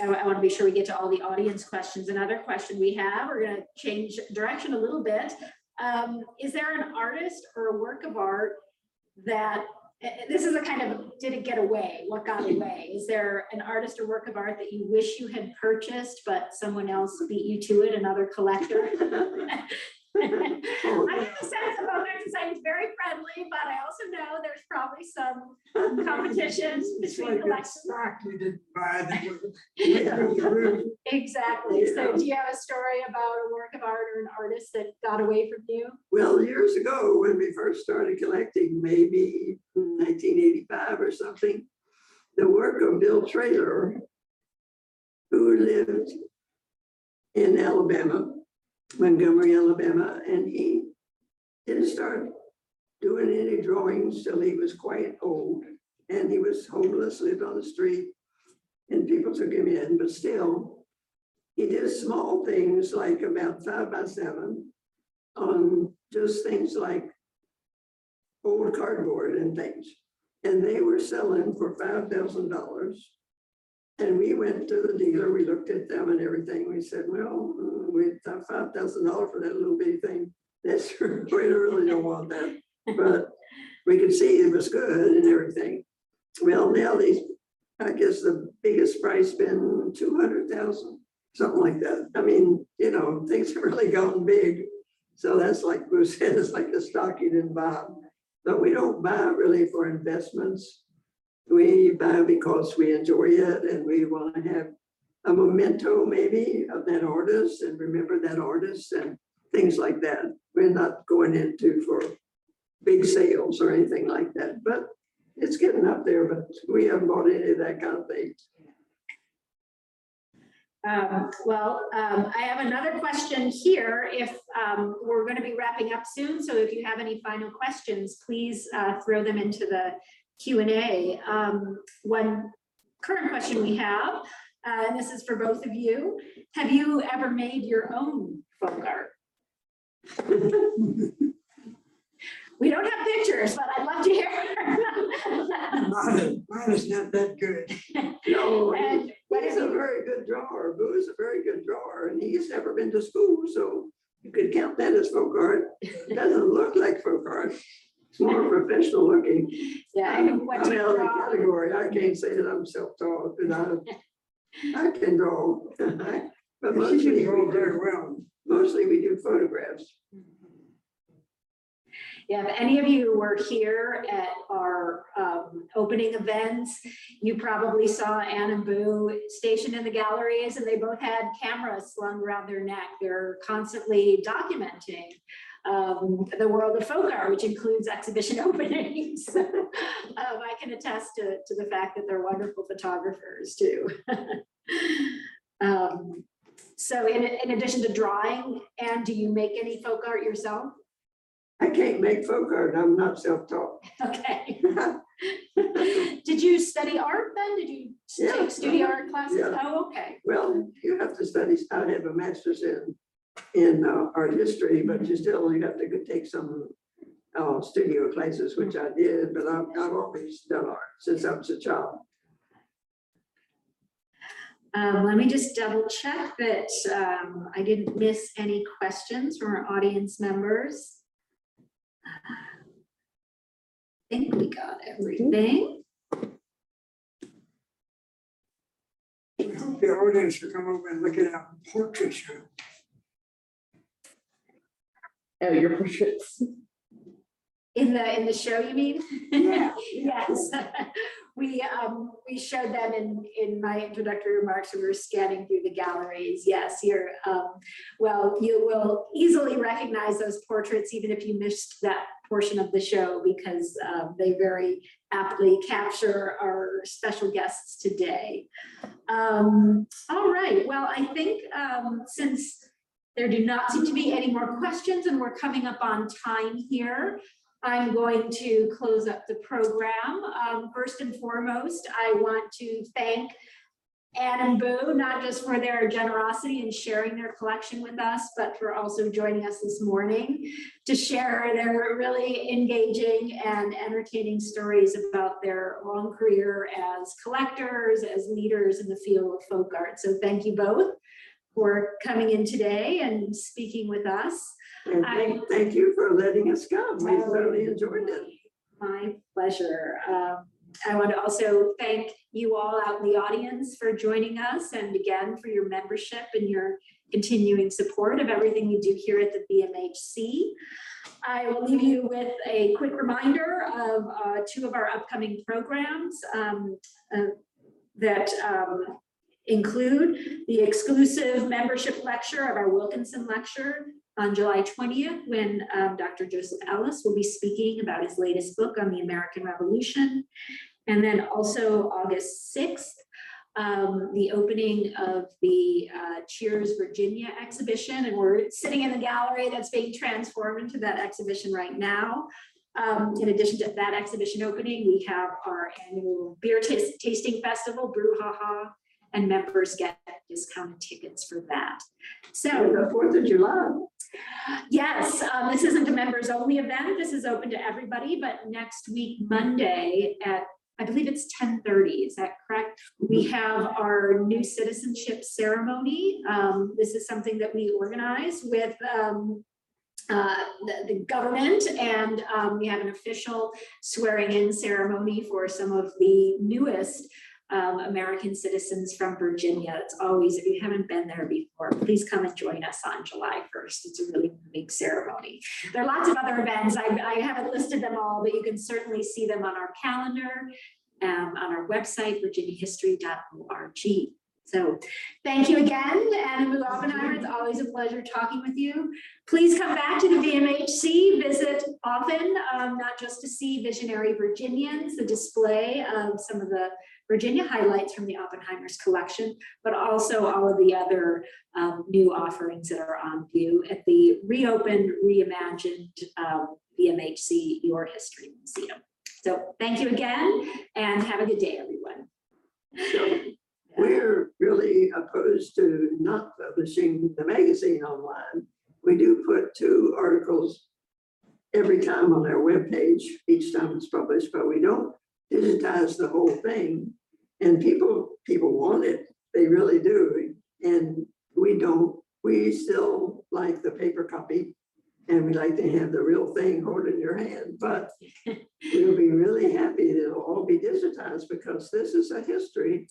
I, want to be sure we get to all the audience questions. Another question we have, we're gonna change direction a little bit. Um, is there an artist or a work of art that, this is a kind of, did it get away? What got away? Is there an artist or work of art that you wish you had purchased, but someone else beat you to it, another collector? I have a sense of other design is very friendly, but I also know there's probably some competition It's between like a stock you didn't buy. that was- Yeah. Exactly. So do you have a story about a work of art or an artist that got away from you? Well, years ago, when we first started collecting, maybe nineteen eighty-five or something, the work of Bill Traylor, who lived in Alabama, Montgomery, Alabama, and he didn't start doing any drawings till he was quite old, and he was homeless, lived on the street, and people took him in, but still, he did small things like about five by seven, on just things like old cardboard and things. And they were selling for five thousand dollars. And we went to the dealer, we looked at them and everything. We said, well, uh, we thought five thousand dollars for that little bitty thing. That's, we really don't want that. But we could see it was good and everything. Well, now these, I guess the biggest price been two hundred thousand. something like that. I mean, you know, things have really gone big. So that's like Bruce said, it's like the stock you didn't buy. But we don't buy really for investments. We buy because we enjoy it and we want to have a memento maybe of that artist and remember that artist and things like that. We're not going into for big sales or anything like that, but it's getting up there, but we haven't bought any of that kind of thing. Um, well, um, I have another question here. If, um, we're gonna be wrapping up soon, so if you have any final questions, please, uh, throw them into the Q and A. Um, one current question we have, uh, and this is for both of you. Have you ever made your own folk art? We don't have pictures, but I'd love to hear. Mine mine is not that good. No, And what he's a you, very good drawer. Boo is a very good drawer and he's never been to school, so you could count that as folk art. It doesn't look like folk art. It's more professional looking. yeah, I'm and what do out of the draw? category. I can't say that I'm self-taught, but I, I can draw. But mostly we draw very do, well. mostly we do photographs. Yeah, if any of you were here at our um, opening events, you probably saw Ann and Boo stationed in the galleries and they both had cameras slung around their neck. They're constantly documenting um, the world of folk art, which includes exhibition openings. Um, I can attest to, to the fact that they're wonderful photographers too. Um, So in, in addition to drawing, Ann, do you make any folk art yourself? I can't make folk art. I'm not self-taught. Okay. Did you study art then? Did you Yeah. take studio art classes? Yeah. Oh, okay. Well, you have to study, I have a master's in, in uh, art history, but you still, you have to go take some uh, studio classes, which I did, but I've, I've always done art since I was a child. Um, let me just double check that, um, I didn't miss any questions from our audience members. I think we got everything. I hope the audience will come over and look at our portrait show. Oh, your portraits. In the, in the show, you mean? Yeah. Yes. We, um, we showed them in, in my introductory remarks, when we were scanning through the galleries. Yes, you're, um, well, you will easily recognize those portraits even if you missed that portion of the show because, um, they very aptly capture our special guests today. Um, all right, well, I think, um, since there do not seem to be any more questions and we're coming up on time here, I'm going to close up the program. Um, first and foremost, I want to thank Ann and Boo, not just for their generosity in sharing their collection with us, but for also joining us this morning to share their really engaging and entertaining stories about their long career as collectors, as leaders in the field of folk art. So thank you both for coming in today and speaking with us. And thank, thank you for letting us come. We thoroughly enjoyed it. My pleasure. Um, I want to also thank you all out in the audience for joining us and again for your membership and your continuing support of everything we do here at the VMHC. I will leave you with a quick reminder of uh, two of our upcoming programs um, uh, that um, include the exclusive membership lecture of our Wilkinson Lecture on July twentieth, when um, Dr. Joseph Ellis will be speaking about his latest book on the American Revolution. And then also August sixth, um, the opening of the uh, Cheers Virginia exhibition, and we're sitting in the gallery that's being transformed into that exhibition right now. Um, in addition to that exhibition opening, we have our annual beer tasting festival, Brouhaha, and members get discounted tickets for that. So. The Fourth of July, Yes, um, this isn't a members only event. This is open to everybody, but next week, Monday at, I believe it's ten thirty, is that correct? We have our new citizenship ceremony. Um, this is something that we organize with, um, uh, the, the government and, um, we have an official swearing in ceremony for some of the newest um, American citizens from Virginia. It's always, if you haven't been there before, please come and join us on July first. It's a really big ceremony. There are lots of other events. I, I haven't listed them all, but you can certainly see them on our calendar, um, on our website, virginiahistory.org. So thank you again, and Lou Oppenheimer, it's always a pleasure talking with you. Please come back to the VMHC, visit often, um, not just to see visionary Virginians, the display of some of the Virginia highlights from the Oppenheimer's collection, but also all of the other um, new offerings that are on view at the reopened, reimagined um, VMHC Your History Museum. So thank you again, and have a good day, everyone. So we're really opposed to not publishing the magazine online. We do put two articles every time on our webpage, each time it's published, but we don't digitize the whole thing. And people, people want it, they really do. And we don't, we still like the paper copy. And we like to have the real thing hold in your hand, but we'll be really happy that it'll all be digitized because this is a history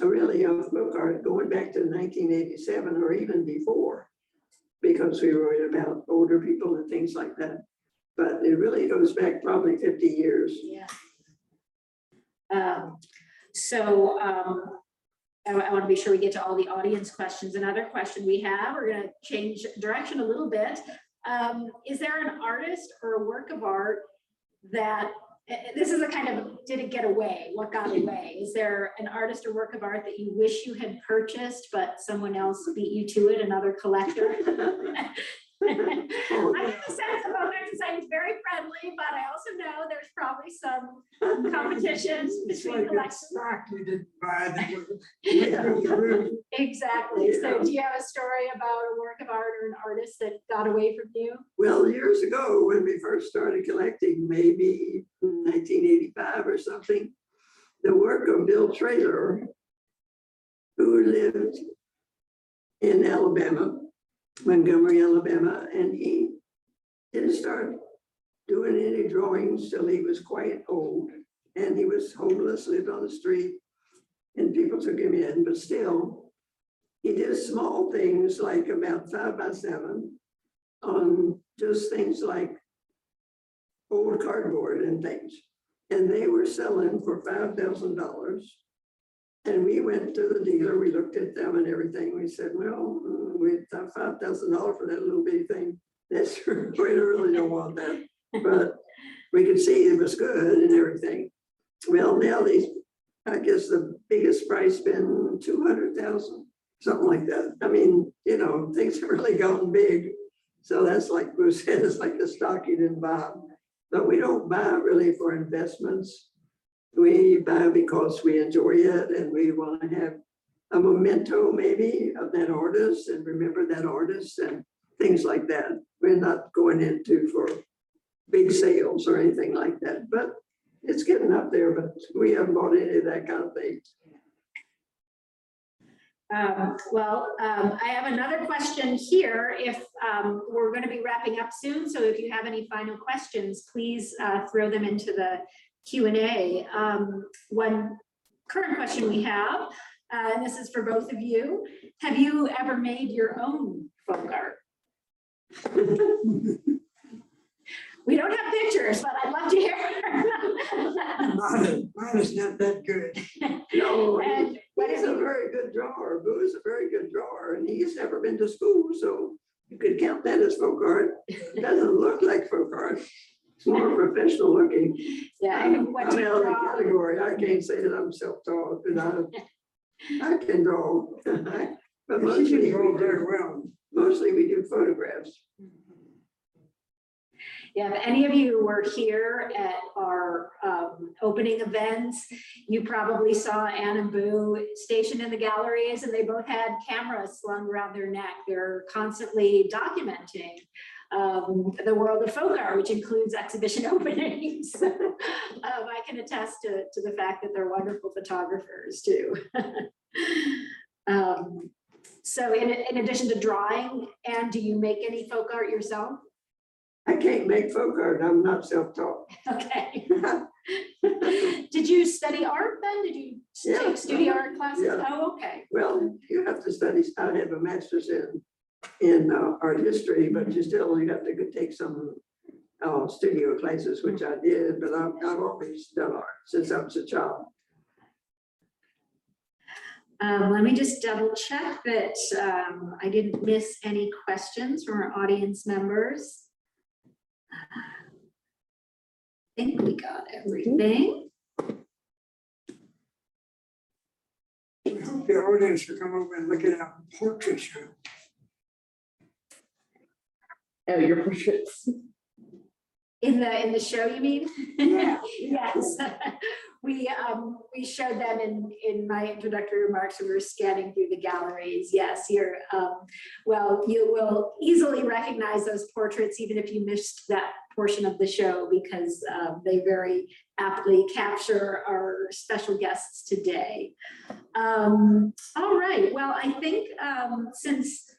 a really of book art going back to nineteen eighty-seven or even before. Because we wrote about older people and things like that. But it really goes back probably fifty years. Yeah. Um, so, um, I, want to be sure we get to all the audience questions. Another question we have, we're gonna change direction a little bit. Um, is there an artist or a work of art that, eh, eh, this is a kind of, did it get away? What got away? Is there an artist or work of art that you wish you had purchased, but someone else beat you to it, another collector? I have a sense of Oakland Society is very friendly, but I also know there's probably some competitions It's between like that collections. stock you didn't buy that Yeah. Exactly. So do you have a story about a work of art or an artist that got away from you? Well, years ago, when we first started collecting, maybe nineteen eighty-five or something, the work of Bill Traylor, who lived in Alabama, Montgomery, Alabama, and he didn't start doing any drawings till he was quite old, and he was homeless, lived on the street, and people took him in, but still, he did small things like about five by seven, on just things like old cardboard and things. And they were selling for five thousand dollars. And we went to the dealer, we looked at them and everything. We said, well, we thought five thousand dollars for that little bitty thing. That's, we really don't want that. But we could see it was good and everything. Well, now these, I guess the biggest price been two hundred thousand, something like that. I mean, you know, things have really gone big. So that's like Bruce said, it's like the stock you didn't buy. But we don't buy really for investments. We buy because we enjoy it and we want to have a memento maybe of that artist and remember that artist and things like that. We're not going into for big sales or anything like that, but it's getting up there, but we haven't bought any of that kind of thing. Um, well, um, I have another question here. If, um, we're gonna be wrapping up soon, so if you have any final questions, please, uh, throw them into the Q and A. Um, one current question we have, uh, and this is for both of you. Have you ever made your own folk art? We don't have pictures, but I'd love to hear. Mine mine is not that good. No, he- And what he's have a you, very good drawer. Boo is a very good drawer and he's never been to school, so you could count that as folk art. It doesn't look like folk art. It's more professional looking. yeah, I I'm what do you out of the category. I can't say that I'm self-taught, but I, I can draw. But She mostly, can we draw very do, well. mostly we do photographs. Yeah, if any of you were here at our um, opening events, you probably saw Ann and Boo stationed in the galleries and they both had cameras slung around their neck. They're constantly documenting um, the world of folk art, which includes exhibition openings. Um, I can attest to, to the fact that they're wonderful photographers too. Um, So in, in addition to drawing, Ann, do you make any folk art yourself? I can't make folk art. I'm not self-taught. Okay. Did you study art then? Did you Yeah. take studio art classes? Yeah. Oh, okay. Well, you have to study, I have a master's in, in uh, art history, but you still, you have to go take some uh, studio classes, which I did, but I've, I've always done art since I was a child. Um, let me just double check that, um, I didn't miss any questions from our audience members. I think we got everything. I hope the audience will come over and look at our portrait show. Oh, your portraits. In the, in the show, you mean? Yeah. Yes, we, um, we showed them in, in my introductory remarks, when we were scanning through the galleries, yes, you're, um, well, you will easily recognize those portraits, even if you missed that portion of the show, because, um, they very aptly capture our special guests today. Um, all right, well, I think, um, since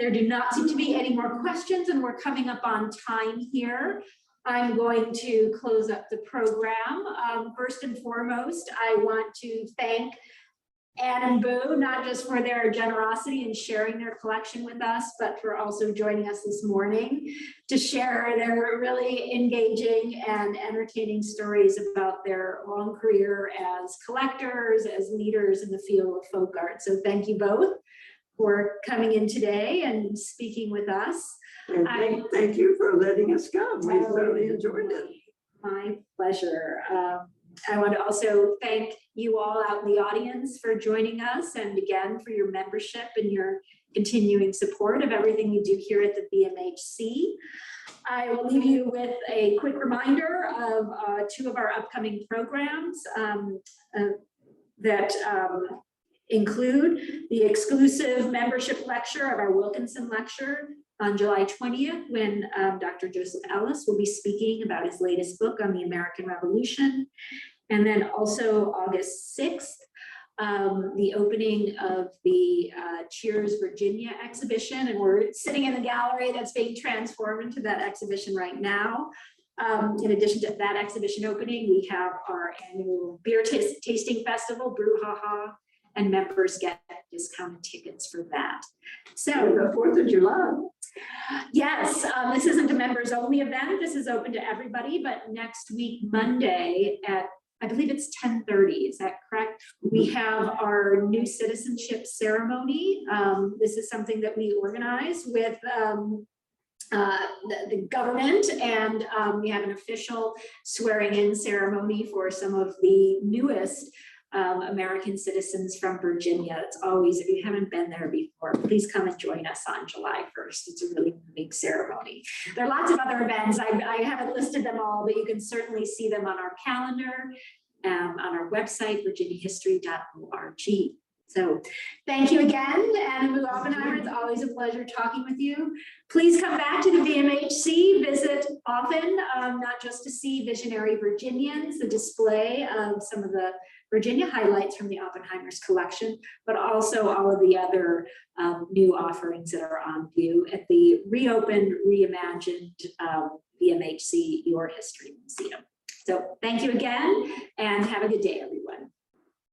there do not seem to be any more questions and we're coming up on time here, I'm going to close up the program. Um, first and foremost, I want to thank Ann and Boo, not just for their generosity in sharing their collection with us, but for also joining us this morning to share their really engaging and entertaining stories about their long career as collectors, as leaders in the field of folk art. So thank you both for coming in today and speaking with us. And thank, thank you for letting us come. We thoroughly enjoyed it. My pleasure. Um, I want to also thank you all out in the audience for joining us and again for your membership and your continuing support of everything we do here at the VMHC. I will leave you with a quick reminder of uh, two of our upcoming programs um, uh, that um, include the exclusive membership lecture of our Wilkinson Lecture on July 20th, when um, Dr. Joseph Ellis will be speaking about his latest book on the American Revolution. And then also August 6th, um, the opening of the uh, Cheers Virginia exhibition. And we're sitting in the gallery that's being transformed into that exhibition right now. Um, in addition to that exhibition opening, we have our annual beer tasting festival, Brouhaha, and members get discounted tickets for that. So. The Fourth of July, Yes, um, this isn't a members only event. This is open to everybody, but next week, Monday at, I believe it's ten thirty, is that correct? We have our new citizenship ceremony. Um, this is something that we organize with, um, uh, the, the government and, um, we have an official swearing in ceremony for some of the newest um, American citizens from Virginia. It's always, if you haven't been there before, please come and join us on July first. It's a really big ceremony. There are lots of other events. I, I haven't listed them all, but you can certainly see them on our calendar, um, on our website, virginiahistory.org. So thank you again, And Lou Oppenheimer. It's always a pleasure talking with you. Please come back to the VMHC, visit often, um, not just to see visionary Virginians, the display of some of the Virginia highlights from the Oppenheimer's collection, but also all of the other um, new offerings that are on view at the reopened, reimagined um, VMHC Your History Museum. So thank you again and have a good day, everyone.